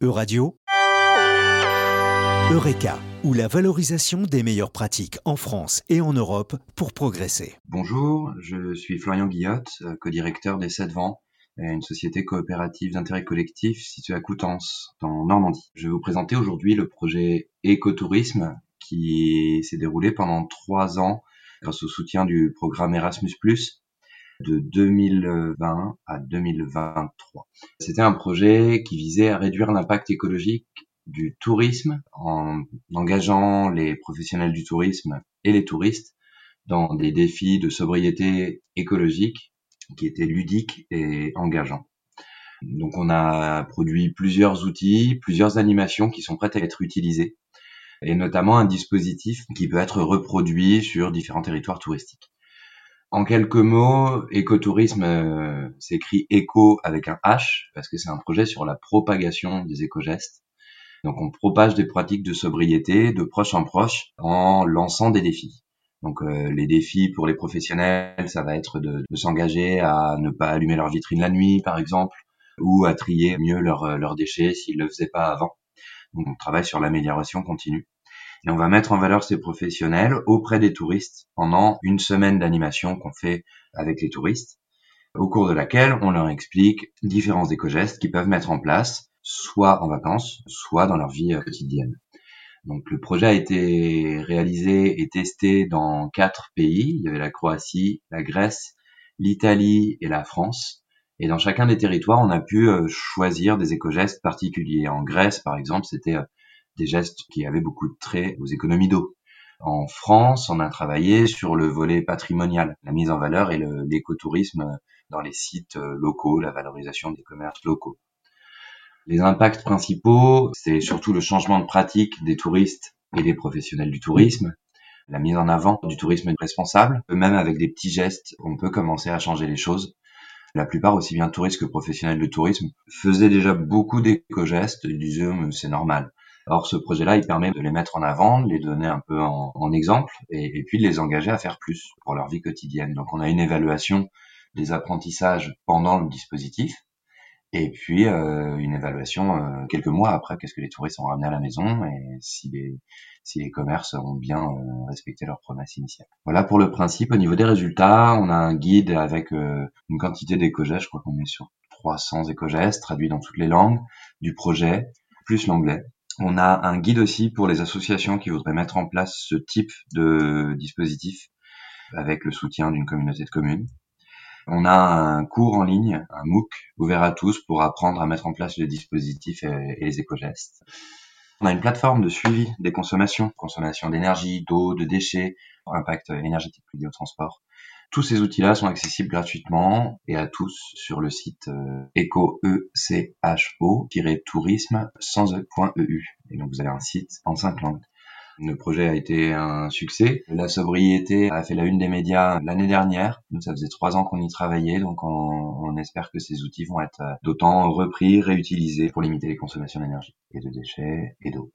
Euradio, Eureka, ou la valorisation des meilleures pratiques en France et en Europe pour progresser. Bonjour, je suis Florian Guillotte, co-directeur des Sept Vents, une société coopérative d'intérêt collectif située à Coutances, dans Normandie. Je vais vous présenter aujourd'hui le projet Écotourisme qui s'est déroulé pendant trois ans grâce au soutien du programme Erasmus+, de 2020 à 2023. C'était un projet qui visait à réduire l'impact écologique du tourisme en engageant les professionnels du tourisme et les touristes dans des défis de sobriété écologique qui étaient ludiques et engageants. Donc on a produit plusieurs outils, plusieurs animations qui sont prêtes à être utilisées et notamment un dispositif qui peut être reproduit sur différents territoires touristiques. En quelques mots, écotourisme euh, s'écrit éco avec un H parce que c'est un projet sur la propagation des éco-gestes. Donc on propage des pratiques de sobriété de proche en proche en lançant des défis. Donc euh, les défis pour les professionnels, ça va être de, s'engager à ne pas allumer leur vitrine la nuit, par exemple, ou à trier mieux leurs leur déchets s'ils ne le faisaient pas avant. Donc on travaille sur l'amélioration continue et on va mettre en valeur ces professionnels auprès des touristes pendant une semaine d'animation qu'on fait avec les touristes, au cours de laquelle on leur explique différents éco-gestes qu'ils peuvent mettre en place, soit en vacances, soit dans leur vie euh, quotidienne. Donc le projet a été réalisé et testé dans quatre pays. Il y avait la Croatie, la Grèce, l'Italie et la France. Et dans chacun des territoires, on a pu euh, choisir des éco-gestes particuliers. En Grèce, par exemple, c'était euh, des gestes qui avaient beaucoup de traits aux économies d'eau. En France, on a travaillé sur le volet patrimonial, la mise en valeur et l'écotourisme dans les sites euh, locaux, la valorisation des commerces locaux. Les impacts principaux, c'est surtout le changement de pratique des touristes et des professionnels du tourisme, la mise en avant du tourisme responsable, même avec des petits gestes, on peut commencer à changer les choses. La plupart, aussi bien touristes que professionnels de tourisme, faisaient déjà beaucoup d'éco-gestes, disaient c'est normal. Or, ce projet-là, il permet de les mettre en avant, de les donner un peu en, exemple, et, puis de les engager à faire plus pour leur vie quotidienne. Donc, on a une évaluation des apprentissages pendant le dispositif, et puis euh, une évaluation euh, quelques mois après, qu'est-ce que les touristes ont ramené à la maison, et si les, si les commerces ont bien euh, respecté leurs promesses initiales. Voilà pour le principe. Au niveau des résultats, on a un guide avec une quantité d'éco-gestes, je crois qu'on est sur 300 éco-gestes traduits dans toutes les langues du projet, plus l'anglais. On a un guide aussi pour les associations qui voudraient mettre en place ce type de dispositif avec le soutien d'une communauté de communes. On a un cours en ligne, un MOOC ouvert à tous pour apprendre à mettre en place le dispositif et, les éco-gestes. On a une plateforme de suivi des consommations, consommation d'énergie, d'eau, de déchets, impact énergétique lié au transport. Tous ces outils-là sont accessibles gratuitement et à tous sur le site euh, eco-tourisme sans e.eu. Et donc vous avez un site en cinq langues. Le projet a été un succès. La sobriété a fait la une des médias l'année dernière. Nous, ça faisait trois ans qu'on y travaillait, donc on, on, espère que ces outils vont être d'autant repris, réutilisés pour limiter les consommations d'énergie et de déchets et d'eau.